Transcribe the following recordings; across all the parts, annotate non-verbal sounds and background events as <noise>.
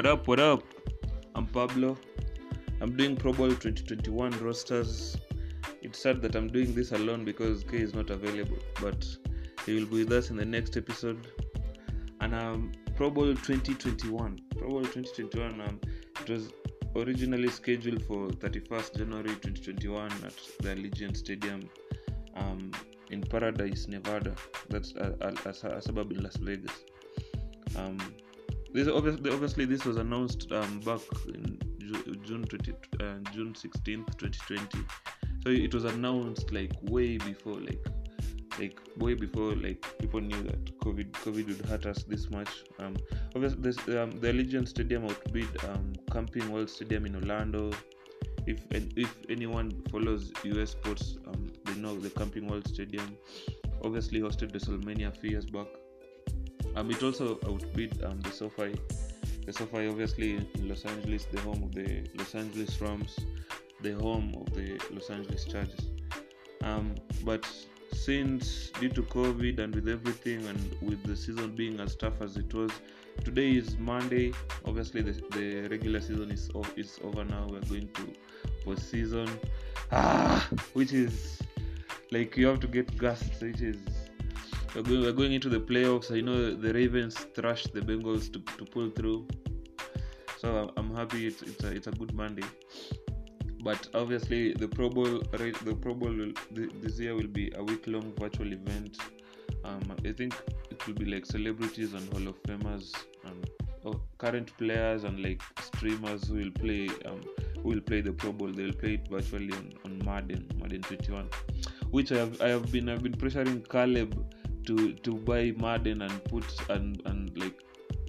What up, what up? I'm Pablo. I'm doing Pro Bowl 2021 rosters. It's sad that I'm doing this alone because K is not available, but he will be with us in the next episode. And um, Pro Bowl 2021. Pro Bowl 2021, um, it was originally scheduled for 31st January 2021 at the Allegiant Stadium um, in Paradise, Nevada. That's a, a, a, a suburb in Las Vegas. Um, this obviously, obviously this was announced um, back in June 20, uh, June 16th 2020 so it was announced like way before like like way before like people knew that covid covid would hurt us this much. Um obviously this um, the Allegiant Stadium outbid um Camping World Stadium in Orlando. If if anyone follows US sports um they know the Camping World Stadium obviously hosted WrestleMania a few years back um, it also outbid um, the SoFi. The SoFi, obviously, in Los Angeles, the home of the Los Angeles Rams, the home of the Los Angeles Chargers. Um, but since due to COVID and with everything and with the season being as tough as it was, today is Monday. Obviously, the, the regular season is over now. We're going to postseason, ah, which is like you have to get gassed, which is we're going, we're going into the playoffs. I know the Ravens thrashed the Bengals to, to pull through, so I'm, I'm happy. It's it's a, it's a good Monday. But obviously, the Pro Bowl the Pro Bowl will, this year will be a week long virtual event. Um, I think it will be like celebrities and Hall of Famers and oh, current players and like streamers who will play um, who will play the Pro Bowl. They will play it virtually on, on Madden Madden 21, which I have I have been I've been pressuring Caleb to to buy Madden and put and and like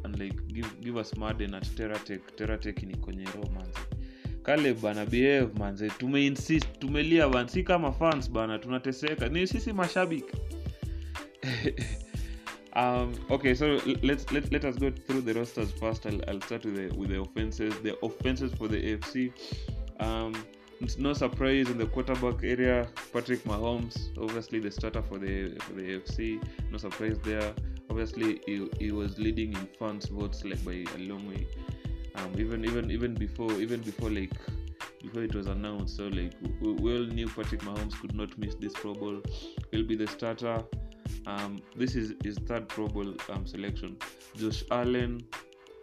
and like give give us Madden at Teratech Teratech ni kwenye roho manze. Kale bana behave manze. Tumeinsist tumelia bana. Si kama fans bana tunateseka. Ni sisi mashabiki. <laughs> Um okay so let's let, let us go through the rosters first. I'll, I'll start with the with the offenses the offenses for the afc um no surprise in the quarterback area. Patrick mahomes obviously the starter for the for the afc no surprise there. Obviously he, he was leading in fans votes like by a long way. Um even even even before even before like before it was announced so like we, we all knew patrick mahomes could not miss this pro bowl. He'll be the starter. Um, this is his third Pro Bowl um, selection. Josh Allen,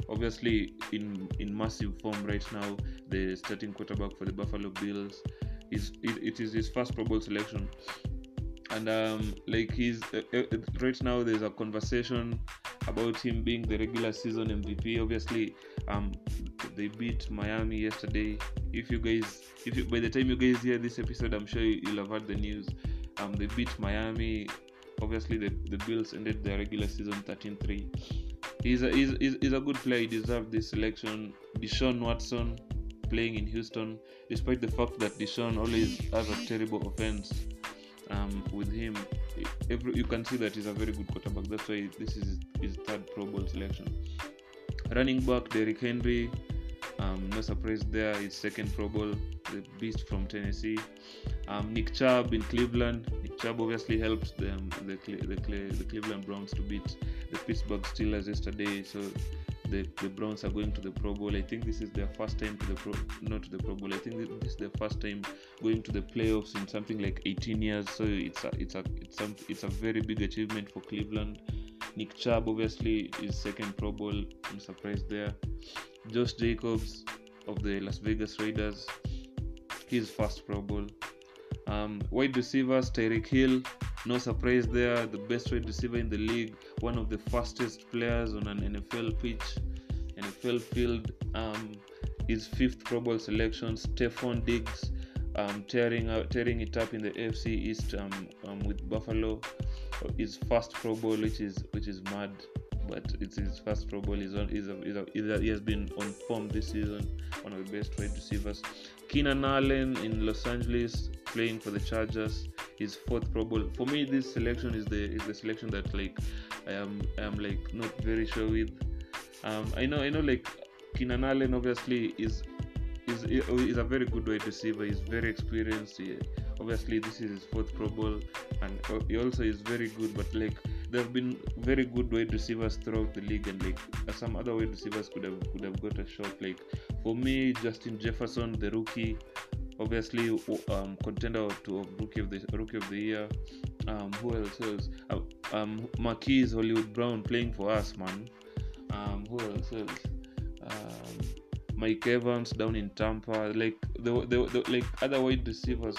obviously in in massive form right now, the starting quarterback for the Buffalo Bills. Is it, it is his first Pro Bowl selection, and um, like he's uh, uh, right now. There's a conversation about him being the regular season MVP. Obviously, um, they beat Miami yesterday. If you guys, if you, by the time you guys hear this episode, I'm sure you'll have heard the news. Um, they beat Miami obviously the, the bills ended their regular season 13-3 he's a, he's, he's, a good player. He deserved this selection. Deshaun watson playing in houston despite the fact that deshaun always has a terrible offense um, with him. Every, you can see that he's a very good quarterback. That's why this is his third pro bowl selection. Running back Derrick henry um, no surprise there. His second pro bowl the beast from tennessee. Um, Nick Chubb in Cleveland. Nick Chubb obviously helped them, the, Cle- the, the Cleveland Browns to beat the Pittsburgh Steelers yesterday. So the, the Browns are going to the Pro Bowl. I think this is their first time to the Pro, not to the Pro Bowl. I think this is their first time going to the playoffs in something like 18 years. So it's a it's a it's some it's a very big achievement for Cleveland. Nick Chubb obviously is second Pro Bowl. I'm surprised there. Josh Jacobs of the Las Vegas Raiders, his first Pro Bowl. Um, wide receivers, Tyreek Hill, no surprise there. The best wide receiver in the league, one of the fastest players on an NFL pitch, NFL field. Um, his fifth Pro Bowl selection, Stefon Diggs, um, tearing out, tearing it up in the AFC East um, um, with Buffalo. His first Pro Bowl, which is which is mad, but it's his first Pro Bowl. He's on, he's a, he's a, he has been on form this season. One of the best wide receivers. Keenan Allen in Los Angeles playing for the Chargers. His fourth Pro Bowl. For me, this selection is the is the selection that like I am I am like not very sure with. Um, I know I know like Keenan Allen obviously is is is a very good wide receiver. He's very experienced. He, obviously, this is his fourth Pro Bowl, and he also is very good. But like there have been very good wide receivers throughout the league, and like some other wide receivers could have could have got a shot. Like for me, Justin Jefferson, the rookie, obviously um, contender to rookie of the rookie of the year. Um, who else? Else? Uh, um, Marquise Hollywood Brown playing for us, man. Um, who else? Else? Um, Mike Evans down in Tampa, like the, the, the like other wide receivers.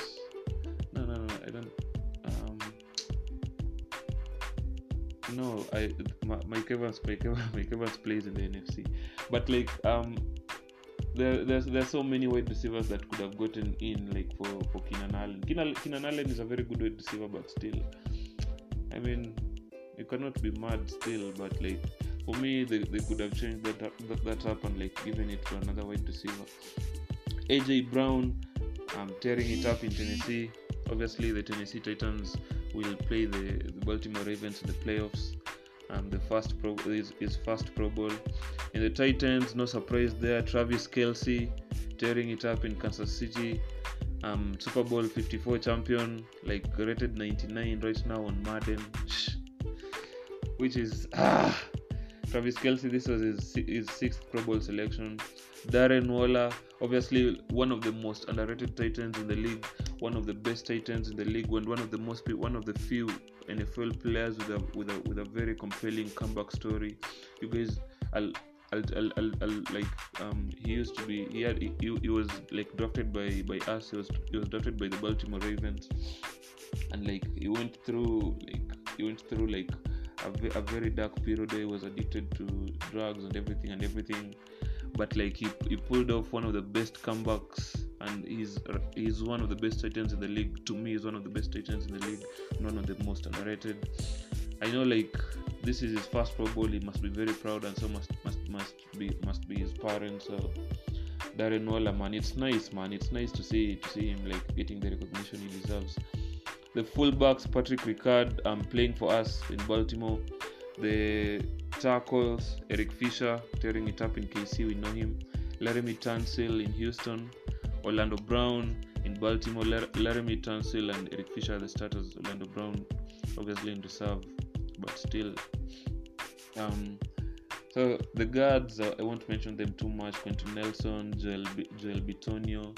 I Mike Evans, Mike Evans, <laughs> Mike Evans plays in the NFC, but like um, there, there's there's so many wide receivers that could have gotten in like for for Keenan Allen. Keenan, Keenan Allen is a very good wide receiver, but still, I mean, you cannot be mad still, but like for me, they, they could have changed that, that, that up and like given it to another wide receiver. AJ Brown um, tearing it up in Tennessee. Obviously, the Tennessee Titans will play the, the Baltimore Ravens in the playoffs. Um, the first pro is, is first Pro Bowl. In the Titans, no surprise there. Travis Kelce tearing it up in Kansas City. Um, Super Bowl 54 champion, like rated 99 right now on Madden, <sighs> which is <sighs> ah, Travis Kelce, this was his, his sixth Pro Bowl selection. Darren Waller, obviously one of the most underrated tight ends in the league, one of the best tight ends in the league, and one of the most one of the few NFL players with a with a with a very compelling comeback story. You guys, I'll. I'll, I'll, I'll, I'll like um he used to be he had he, he was like drafted by by us he was he was drafted by the Baltimore Ravens and like he went through like he went through like a, a very dark period he was addicted to drugs and everything and everything but like he, he pulled off one of the best comebacks and he's he's one of the best tight ends in the league. To me he's one of the best tight ends in the league one of the most underrated. I know like this is his first pro bowl. He must be very proud and so must must must be must be his parents. So darren waller man it's nice man. It's nice to see to see him like getting the recognition he deserves. The fullbacks Patrick Ricard um, playing for us in Baltimore. The tackles Eric Fisher tearing it up in KC, we know him. Laremy Tunsil in Houston. Orlando Brown in Baltimore. Laremy Tunsil and Eric Fisher are the starters. Orlando Brown obviously in reserve, but still. Um, so the guards, uh, I won't mention them too much. Quenton Nelson, Joel, B- Joel Bitonio,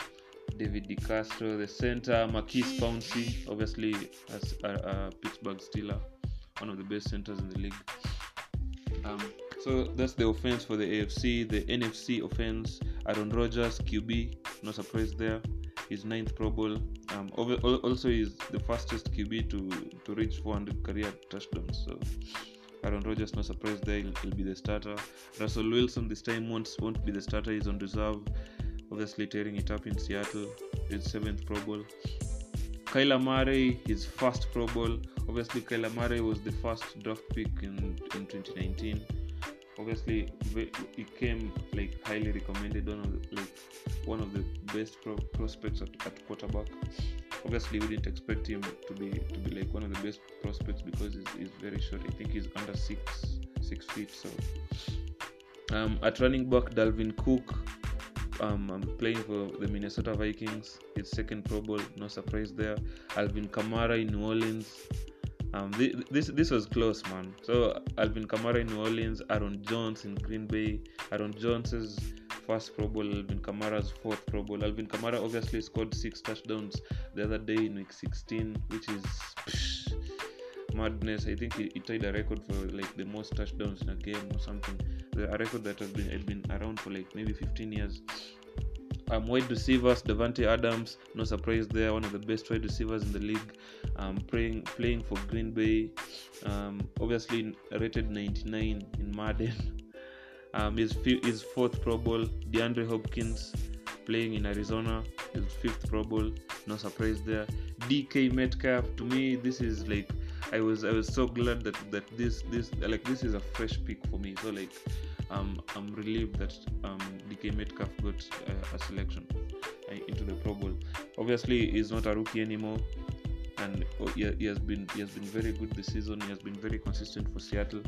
David DeCastro, the center, Maurkice Pouncey, obviously as a, a, Pittsburgh Steeler, one of the best centers in the league. Um, so that's the offense for the AFC. The NFC offense, Aaron Rodgers, QB, no surprise there. His ninth Pro Bowl. Um, also, is the fastest QB to to reach 400 career touchdowns. So. Aaron Rodgers, no surprise there, he'll, he'll, be the starter. Russell Wilson this time won't won't be the starter. He's on reserve obviously tearing it up in Seattle, his seventh Pro Bowl. Kyler Murray, his first Pro Bowl. Obviously, Kyler Murray was the first draft pick in, in 2019. Obviously, he came like highly recommended, one of the, like one of the best pro- prospects at, at, quarterback. Obviously, we didn't expect him to be to be like one of the best prospects because he's, he's very short. I think he's under six six feet. So, um, at running back, Dalvin Cook um, I'm playing for the Minnesota Vikings. His second Pro Bowl, no surprise there. Alvin Kamara in New Orleans. Um, this this was close, man. So Alvin Kamara in New Orleans, Aaron Jones in Green Bay. Aaron Jones's first Pro Bowl, Alvin Kamara's fourth Pro Bowl. Alvin Kamara obviously scored six touchdowns the other day in Week 16, which is psh, madness. I think he, he tied a record for like the most touchdowns in a game or something a record that has been had been around for like maybe 15 years. Um, wide receivers, Davante Adams, no surprise there, one of the best wide receivers in the league, um, playing playing for Green Bay, um, obviously rated 99 in Madden. <laughs> Um, his his fourth Pro Bowl, DeAndre Hopkins, playing in Arizona, his fifth Pro Bowl. No surprise there. DK Metcalf. To me, this is like I was I was so glad that that this this like this is a fresh pick for me. So like um, I'm relieved that um, DK Metcalf got uh, a selection uh, into the Pro Bowl. Obviously, he's not a rookie anymore, and oh, he, he has been he has been very good this season. He has been very consistent for Seattle.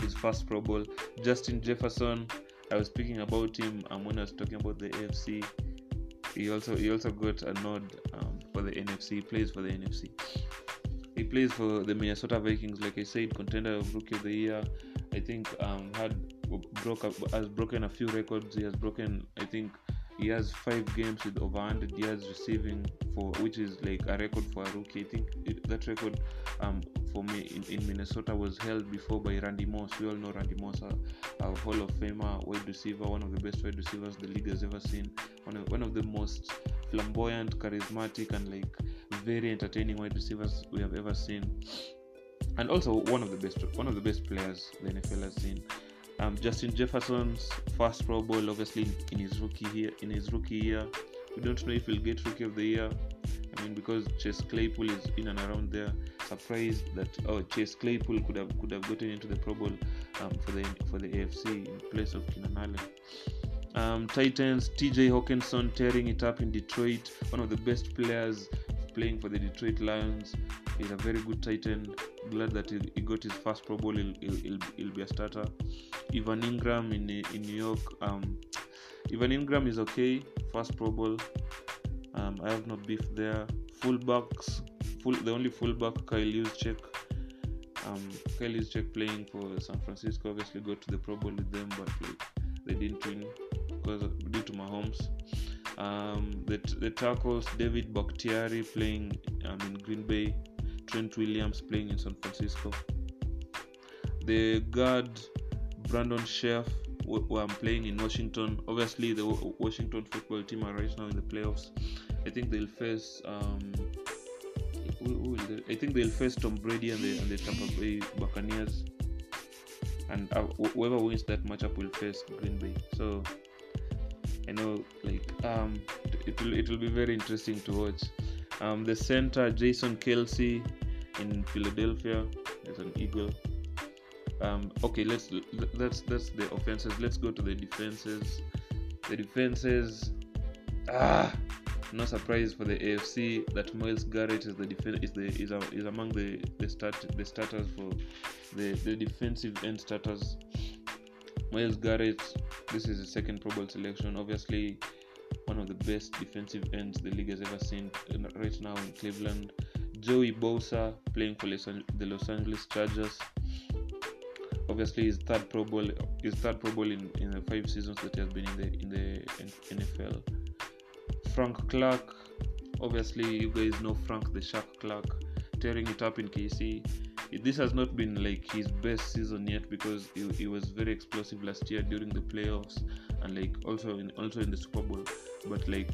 His first Pro Bowl. Justin Jefferson. I was speaking about him um, when I was talking about the AFC. He also he also got a nod um, for the NFC. He plays for the NFC. Plays for the Minnesota Vikings, like I said, contender of Rookie of the Year. I think um, had broke up, has broken a few records. He has broken, I think, he has five games with over 100 yards receiving for which is like a record for a rookie. I think it, that record um, for me in, in, Minnesota was held before by Randy Moss. We all know Randy Moss, a, a Hall of Famer wide receiver, one of the best wide receivers the league has ever seen. One of, one of the most flamboyant, charismatic, and like very entertaining wide receivers we have ever seen. And also one of the best one of the best players the NFL has seen. Um, Justin Jefferson's first Pro Bowl, obviously in his rookie year. In his rookie year, we don't know if he'll get Rookie of the Year. I mean, because Chase Claypool is in and around there. Surprised that oh Chase Claypool could have could have gotten into the Pro Bowl um, for the for the AFC in place of Keenan Allen. Um, Tight ends, TJ Hockenson tearing it up in Detroit, one of the best players playing for the Detroit Lions. He's a very good tight end. Glad that he, he got his first Pro Bowl. He'll, he'll, he'll, be a starter. Evan Engram in in New York. Um, Evan Engram is okay. First Pro Bowl. Um, I have no beef there. Fullbacks. Full, the only fullback Kyle Juszczyk. Um, Kyle Juszczyk playing for San Francisco. Obviously got to the Pro Bowl with them, but like, they didn't win because due to Mahomes. Um, the, the tackles David Bakhtiari playing um, in Green Bay, Trent Williams playing in San Francisco. The guard Brandon Scherff who I'm playing in Washington. Obviously, the Washington football team are right now in the playoffs. I think they'll face. Um? I think they'll face Tom Brady and the, and the Tampa Bay Buccaneers, and uh, whoever wins that matchup will face Green Bay. So I know, like, um, it will it will be very interesting to watch. Um, the center Jason Kelce in Philadelphia is an Eagle. Um, okay, let's that's that's the offenses. Let's go to the defenses. The defenses. Ah, no surprise for the AFC that Myles Garrett is the defense is the is, a, is among the the start the starters for the the defensive end starters. Myles Garrett, this is the second Pro Bowl selection. Obviously, one of the best defensive ends the league has ever seen right now in Cleveland. Joey Bosa playing for the Los Angeles Chargers. Obviously, his third Pro Bowl, his third Pro Bowl in, in the five seasons that he has been in the in the NFL. Frank Clark, obviously you guys know Frank the Shark Clark, tearing it up in KC this has not been like his best season yet because he, he, was very explosive last year during the playoffs and like also in also in the Super Bowl. But like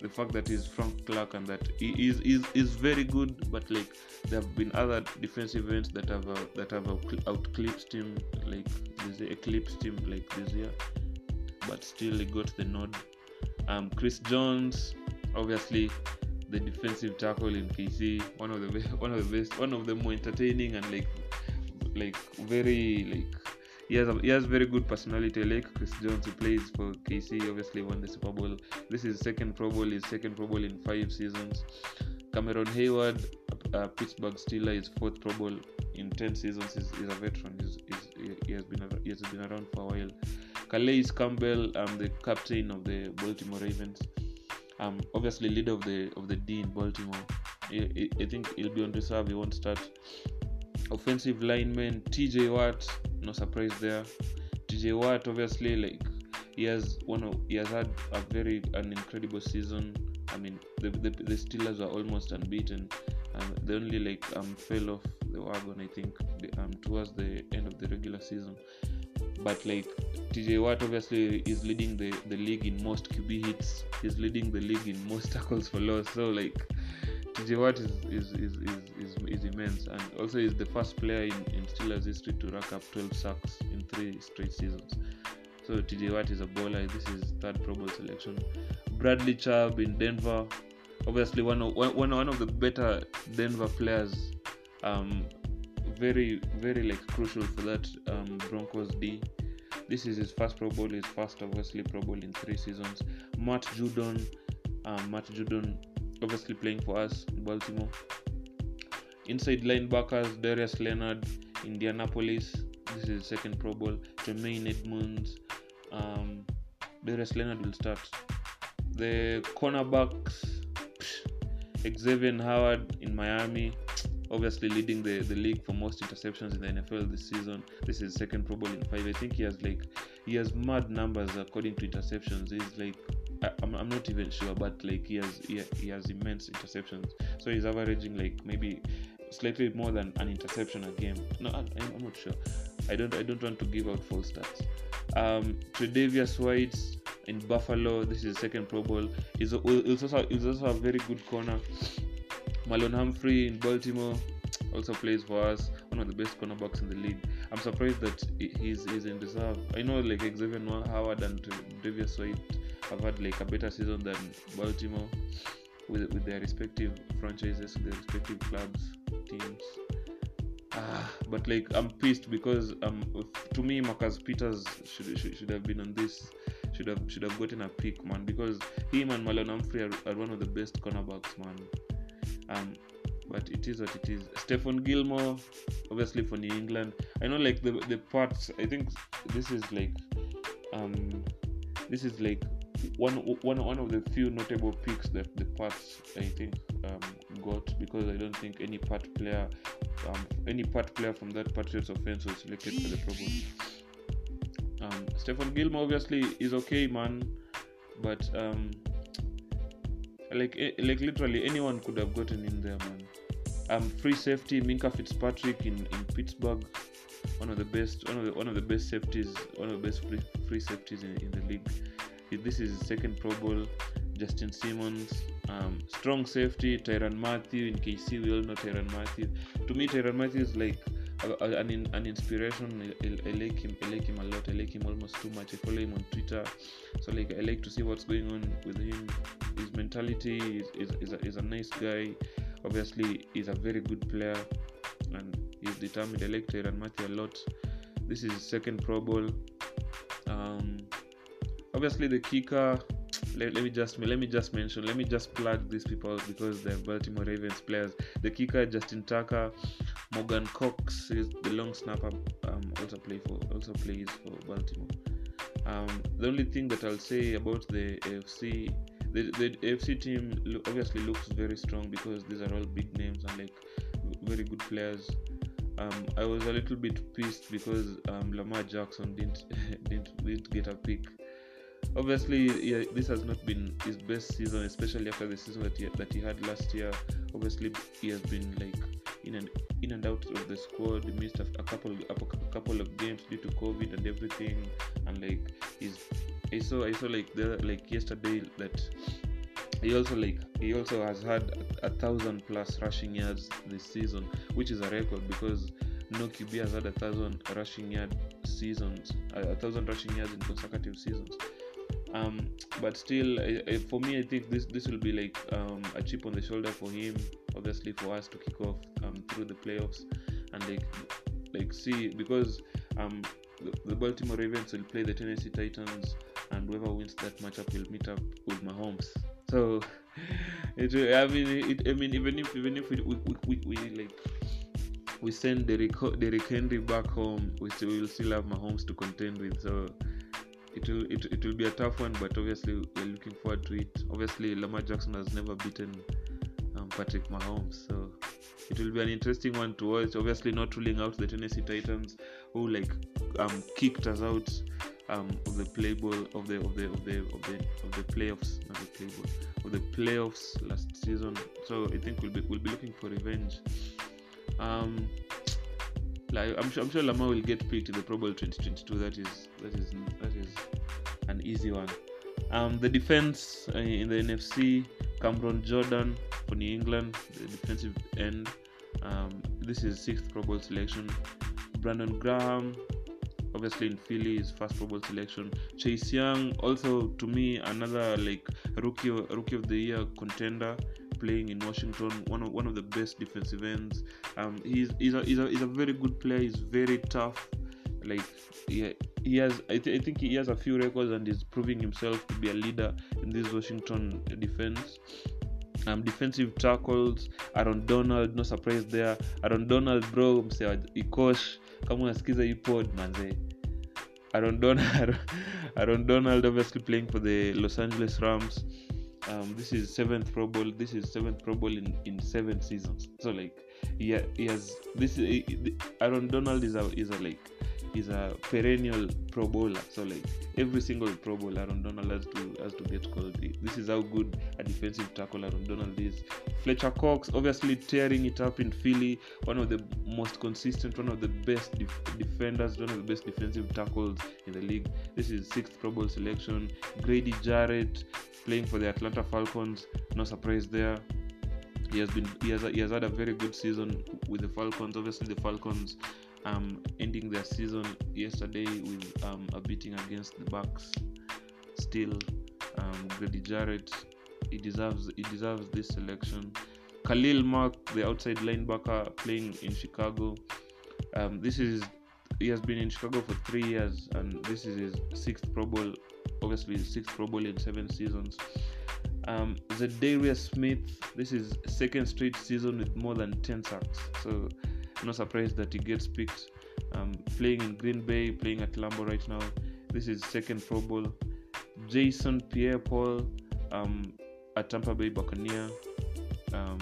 the fact that he's Frank Clark and that he is is, is very good, but like there have been other defensive ends that have uh, that have outclipped him, like this eclipsed him like this year, but still he got the nod. Um, Chris Jones, obviously the defensive tackle in KC, one of the <laughs> one of the best, one of the more entertaining and like like very like he has a, he has very good personality. like Chris Jones, who plays for KC, obviously won the Super Bowl. This is second Pro Bowl, his second Pro Bowl in five seasons. Cameron Heyward, Pittsburgh Steelers, fourth Pro Bowl in ten seasons. He's, he's a veteran. He's, he's, he has been he has been around for a while. Calais Campbell, um, the captain of the Baltimore Ravens um, obviously leader of the of the D in Baltimore. I, I, think he'll be on reserve. He won't start. Offensive lineman TJ Watt, no surprise there. TJ Watt, obviously, like he has one of he has had a very an incredible season. I mean, the the, the Steelers are almost unbeaten. Um, they only like um fell off the wagon, I think, um towards the end of the regular season. But like TJ Watt obviously is leading the, the league in most QB hits. He's leading the league in most <laughs> tackles for loss. So like TJ Watt is is, is, is, is, is immense and also is the first player in, in Steelers history to rack up 12 sacks in three straight seasons. So TJ Watt is a baller. This is third Pro Bowl selection. Bradley Chubb in Denver, obviously one of one, one of the better Denver players. Um, very very like crucial for that um, Broncos D. This is his first Pro Bowl. His first obviously Pro Bowl in three seasons. Matt Judon, um, Matt Judon, obviously playing for us in Baltimore. Inside linebackers Darius Leonard, Indianapolis. This is his second Pro Bowl. Tremaine Edmunds. Um, Darius Leonard will start. The cornerbacks, psh, Xavier Howard in Miami, obviously leading the, the league for most interceptions in the NFL this season. This is second Pro Bowl in five. I think he has like he has mad numbers according to interceptions. He's like I, I'm, I'm not even sure, but like he has he, he has immense interceptions. So he's averaging like maybe slightly more than an interception a game. No, I, I'm not sure. I don't I don't want to give out false stats. Um, Tredavious White in Buffalo. This is second Pro Bowl. He's, he's also he's also a very good corner. Marlon Humphrey in Baltimore also plays for us. One of the best cornerbacks in the league. I'm surprised that he's he's in reserve. I know like Xavier Howard and Tredavious White have had like a better season than Baltimore with with their respective franchises, their respective clubs, teams. Ah, but like I'm pissed because um to me Marcus Peters should, should should have been on this should have should have gotten a pick man because him and Marlon Humphrey are, are one of the best cornerbacks man. Um but it is what it is. Stephon Gilmore, obviously for New England. I know like the the parts I think this is like um this is like one one one of the few notable picks that the parts I think um, got because I don't think any part player um, any part player from that Patriots offense was selected for the Pro Bowl. Um, Stephon Gilmore obviously is okay, man, but um, like eh, like literally anyone could have gotten in there, man. Um, free safety Minkah Fitzpatrick in, in Pittsburgh, one of the best one of the one of the best safeties, one of the best free, free safeties in, in the league. This is second Pro Bowl. Justin Simmons, um, strong safety, Tyrann Mathieu in KC. We all know Tyrann Mathieu. To me, Tyrann Mathieu is like an, an inspiration. I, I, like him. I like him a lot. I like him almost too much. I follow him on Twitter, so like I like to see what's going on with him. His mentality is is, is, a, is a nice guy. Obviously, he's a very good player, and he's determined. I like Tyrann Mathieu a lot. This is his second Pro Bowl. Um, obviously the kicker let, let, me just let me just mention let me just plug these people because they're baltimore ravens players the kicker justin tucker morgan cox is the long snapper um, also play for also plays for baltimore. Um, the only thing that i'll say about the afc the, the afc team obviously looks very strong because these are all big names and like very good players. Um, I was a little bit pissed because um, Lamar Jackson didn't <laughs> didn't didn't get a pick. Obviously yeah, this has not been his best season especially after the season that he, that he had last year. Obviously he has been like in and in and out of the squad missed a, couple a couple of games due to covid and everything. And like he's i saw i saw like the like yesterday that he also like he also has had a, a thousand plus rushing yards this season which is a record because no QB has had a thousand rushing yard seasons, a, a thousand rushing yards in consecutive seasons um, but still for me i think this this will be like um, a chip on the shoulder for him obviously for us to kick off um, through the playoffs and like like see because um, the, the, baltimore ravens will play the tennessee titans and whoever wins that matchup will meet up with mahomes. So <laughs> it i mean it, i mean even if even if we, we, we, we like we send Derrick, Derrick Henry back home we still will still have Mahomes to contend with. So it will it, it will be a tough one, but obviously we're looking forward to it. Obviously, Lamar Jackson has never beaten um, Patrick Mahomes, so it will be an interesting one to watch. Obviously, not ruling out the Tennessee Titans, who like um, kicked us out um, of the play ball of the of the of the of the of the playoffs, not the play ball of the playoffs last season. So I think we'll be we'll be looking for revenge. Um, like I'm sure, I'm sure Lamar will get picked in the Pro Bowl 2022. That is that is that is an easy one. Um, the defense uh, in the NFC, Cameron Jordan for New England, the defensive end. Um, this is sixth Pro Bowl selection. Brandon Graham, obviously in Philly, his first Pro Bowl selection. Chase Young, also to me another like rookie rookie of the year contender, playing in Washington. One of one of the best defensive ends. Um, he's he's a, he's a, he's a very good player. He's very tough. Like he, he has, I, th- I think he has a few records and is proving himself to be a leader in this Washington defense. Um, defensive tackles Aaron Donald, no surprise there. Aaron Donald bro, msee wa Ikosh, kama unasikiza hii pod manze. Aaron Donald, <laughs> Aaron Donald obviously playing for the Los Angeles Rams. Um, this is seventh Pro Bowl. This is seventh Pro Bowl in, in seven seasons. So like, yeah, he has this. Is, Aaron Donald is a is a like is a perennial Pro Bowler. So like every single Pro Bowler, Aaron Donald has to has to get called. This is how good a defensive tackle Aaron Donald is. Fletcher Cox obviously tearing it up in Philly. One of the most consistent, one of the best def- defenders, one of the best defensive tackles in the league. This is sixth Pro Bowl selection. Grady Jarrett playing for the Atlanta Falcons. No surprise there. He has been he has he has had a very good season with the Falcons. Obviously, the Falcons um, ending their season yesterday with um, a beating against the Bucs. Still, um, Grady Jarrett, he deserves he deserves this selection. Khalil Mack, the outside linebacker playing in Chicago. Um, this is he has been in Chicago for three years, and this is his sixth Pro Bowl. Obviously, sixth Pro Bowl in seven seasons. Um, Darius Smith, this is second straight season with more than 10 sacks. So no surprise that he gets picked. Um, playing in Green Bay, playing at Lambeau right now. This is second Pro Bowl. Jason Pierre-Paul um, at Tampa Bay Buccaneer. Um,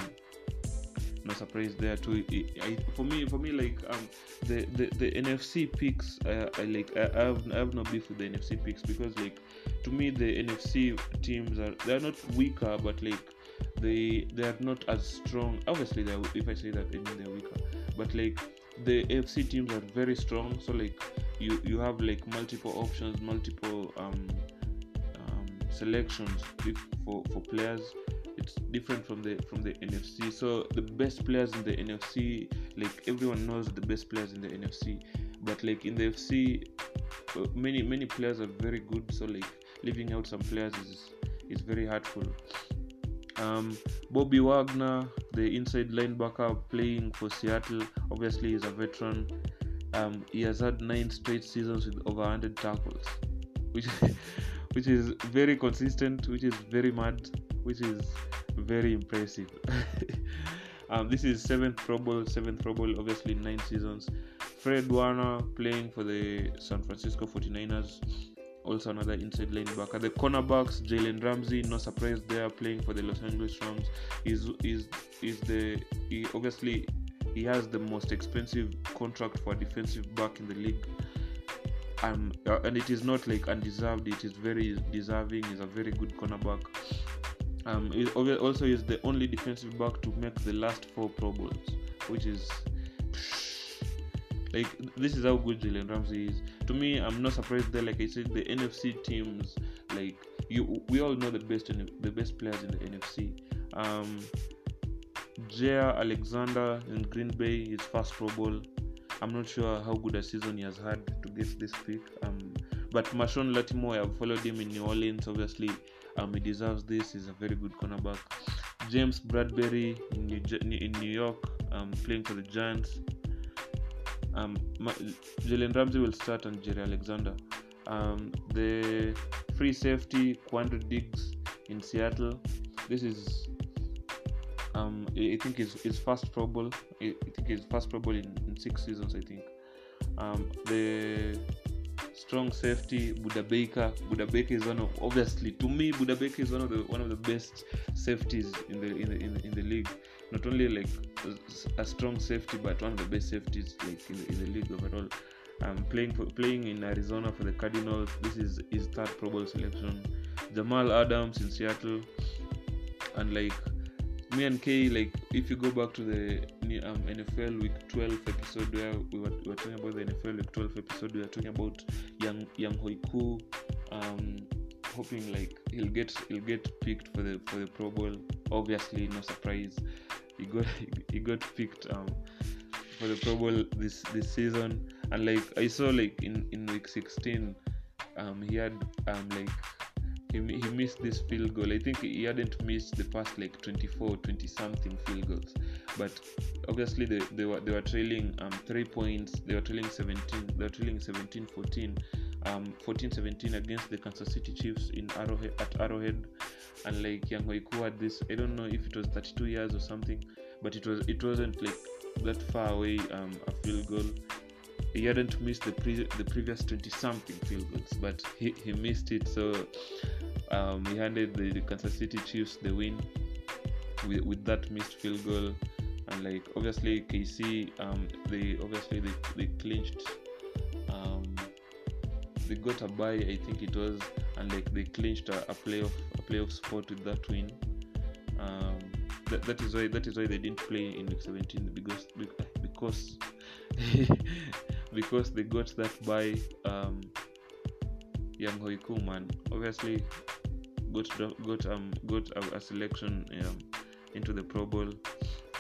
no surprise there too. I, I, for me, for me, like um, the, the the NFC picks, uh, I like I have I have no beef with the NFC picks because like to me the NFC teams are they are not weaker, but like they they are not as strong. Obviously, they are, if I say that, I mean they're weaker. But like the AFC teams are very strong, so like you you have like multiple options, multiple um, um selections for for players it's different from the from the NFC. So the best players in the NFC, like everyone knows the best players in the NFC, but like in the FC, many many players are very good. So like leaving out some players is is very hurtful. Um, Bobby Wagner, the inside linebacker playing for Seattle, obviously is a veteran. Um, he has had nine straight seasons with over 100 tackles, which <laughs> which is very consistent, which is very mad, which is very impressive. <laughs> um, this is seventh Pro Bowl, seventh Pro Bowl, obviously nine seasons. Fred Warner playing for the San Francisco 49ers, also another inside linebacker. The cornerbacks, Jalen Ramsey, no surprise there, playing for the Los Angeles Rams. Is is is the he obviously he has the most expensive contract for a defensive back in the league um, uh, and it is not like undeserved it is very deserving he's a very good cornerback um, he also is the only defensive back to make the last four pro bowls which is like this is how good Jalen Ramsey is to me I'm not surprised there like I said the NFC teams like you we all know the best the best players in the NFC um Jaire Alexander in Green Bay his first Pro Bowl I'm not sure how good a season he has had to get this pick. Um, but Marshon Lattimore, I've followed him in New Orleans. Obviously, um, he deserves this. He's a very good cornerback. James Bradberry in New, in New York, um, playing for the Giants. Um, Jalen Ramsey will start and Jerry Alexander. Um, the free safety Quandre Diggs in Seattle. This is um, I think his, his first Pro Bowl. I think his first Pro Bowl in, in six seasons. I think um, the strong safety Budda Baker. Is one of obviously to me Budda Baker is one of the one of the best safeties in the in the in the, in the league. Not only like a, a, strong safety, but one of the best safeties like in the, in the league overall. Um, playing for playing in Arizona for the Cardinals. This is his third Pro Bowl selection. Jamal Adams in Seattle, and like me and Kay, like if you go back to the um, NFL Week 12 episode where we were, we were talking about the NFL Week 12 episode, we were talking about young Younghoe Koo, um, hoping like he'll get he'll get picked for the for the Pro Bowl. Obviously, no surprise, he got <laughs> he got picked um, for the Pro Bowl this this season. and like I saw like in in week 16, um, he had um like he, he missed this field goal. I think he hadn't missed the past like 24, 20 something field goals, but obviously they, they were they were trailing um three points. They were trailing 17. They were trailing 17, 14. Um, 14-17 against the Kansas City Chiefs in Arrowhead at Arrowhead, and like Younghoe Koo had this. I don't know if it was 32 years or something, but it was it wasn't like that far away um, a field goal. He hadn't missed the pre- the previous 20 something field goals, but he, he missed it. So um, he handed the, the Kansas City Chiefs the win with, with that missed field goal. And like obviously KC, um, they obviously they, they clinched. Um, they got a bye, I think it was, and like they clinched a, a playoff a playoff spot with that win. Um, that, that is why that is why they didn't play in week 17 because because <laughs> because they got that by um Hoiku man obviously got got um got a, a selection um, into the Pro Bowl.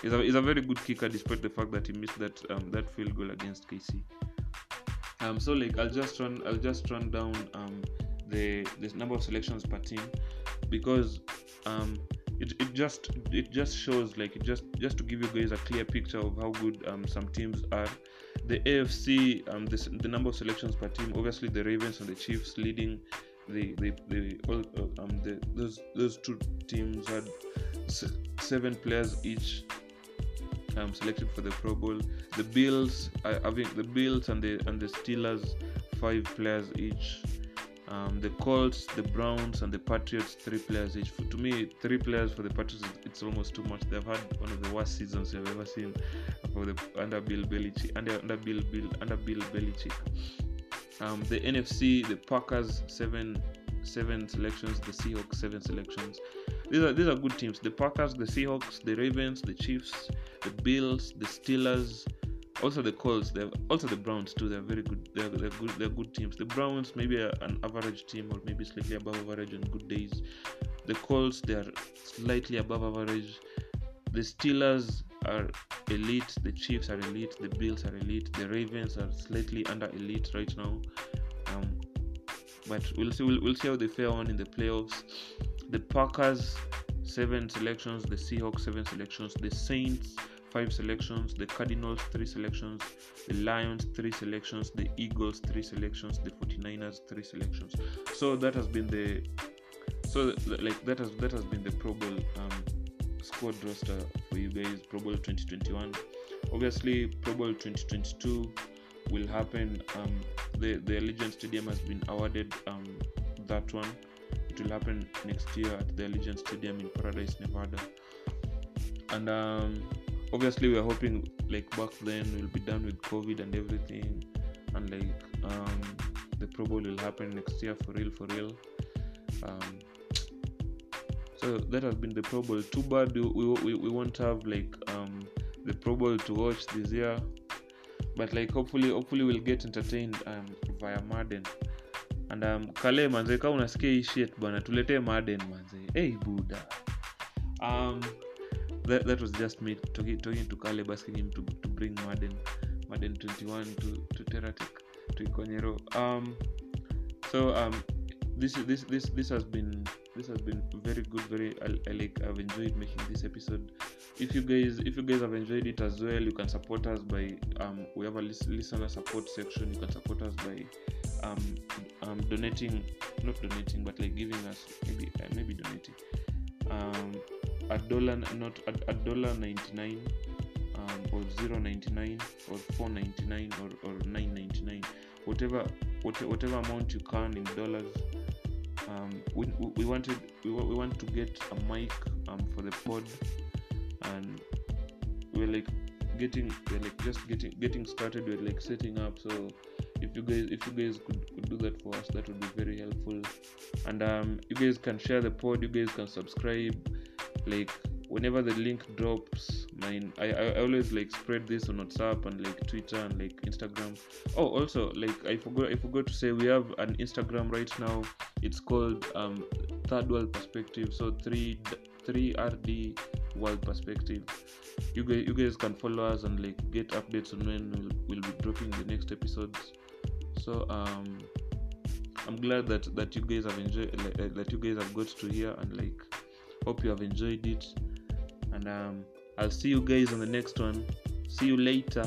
He's a, he's a very good kicker despite the fact that he missed that um, that field goal against KC. Um, so like I'll just run I'll just run down um, the the number of selections per team because um, it, it just it just shows like it just just to give you guys a clear picture of how good um, some teams are the afc um, the, number of selections per team obviously the ravens and the chiefs leading the the, the all uh, um the those those two teams had seven players each um, selected for the Pro Bowl. The Bills, having the Bills and the and the Steelers, five players each. Um, the Colts, the Browns, and the Patriots, three players each. For, to me, three players for the Patriots, it's almost too much. They've had one of the worst seasons I've ever seen for the under Bill Belichick. Under, under Bill Bill under Bill Belichick. Um, the NFC, the Packers, seven seven selections. The Seahawks, seven selections. These are these are good teams. The Packers, the Seahawks, the Ravens, the Chiefs, the Bills, the Steelers, also the Colts. They also the Browns too. They're very good. They're, they're good. They're good teams. The Browns maybe a, an average team or maybe slightly above average on good days. The Colts they are slightly above average. The Steelers are elite. The Chiefs are elite. The Bills are elite. The Ravens are slightly under elite right now. Um, but we'll see. We'll, we'll see how they fare on in the playoffs. The Packers seven selections. The Seahawks seven selections. The Saints five selections. The Cardinals three selections. The Lions three selections. The Eagles three selections. The 49ers three selections. So that has been the so like that has that has been the Pro Bowl um, squad roster for you guys. Pro Bowl 2021. Obviously, Pro Bowl 2022 will happen. Um, the the Allegiant Stadium has been awarded um, that one. It will happen next year at the Allegiant Stadium in Paradise, Nevada. And um, obviously, we are hoping like back then we'll be done with COVID and everything, and like um, the Pro Bowl will happen next year for real, for real. Um, so that has been the Pro Bowl. Too bad we, we, we won't have like um, the Pro Bowl to watch this year, but like hopefully hopefully we'll get entertained um, via Madden. And um, Kale manze, kama unasikia shit bana tuletee Madden manze. Hey Buddha. Um, that, that was just me talking, talking to Caleb asking him to, to bring Madden, Madden 21 to to Teratic to Ikonyero. Um, so um, this this this this has been this has been very good. Very I, I like I've enjoyed making this episode. If you guys if you guys have enjoyed it as well, you can support us by um, we have a listener support section. You can support us by um, um, donating, not donating, but like giving us maybe uh, maybe donating. Um, a dollar not a, dollar 99 um, or 0.99 or 4.99 or, or 9.99 whatever what, whatever amount you can in dollars um, we, we we wanted we, we want to get a mic um, for the pod and we're like getting we're like just getting getting started we're like setting up. So if you guys if you guys could, could do that for us that would be very helpful. And um you guys can share the pod you guys can subscribe like whenever the link drops mine I, I always like spread this on whatsapp and like twitter and like instagram. Oh also like i forgot i forgot to say we have an instagram right now. It's called um third world perspective. So three three rd world perspective. You guys you guys can follow us and like get updates on when we'll, we'll be dropping the next episodes. So um i'm glad that that you guys have enjoyed like, that you guys have got to hear and like hope you have enjoyed it. And um, i'll see you guys on the next one. See you later.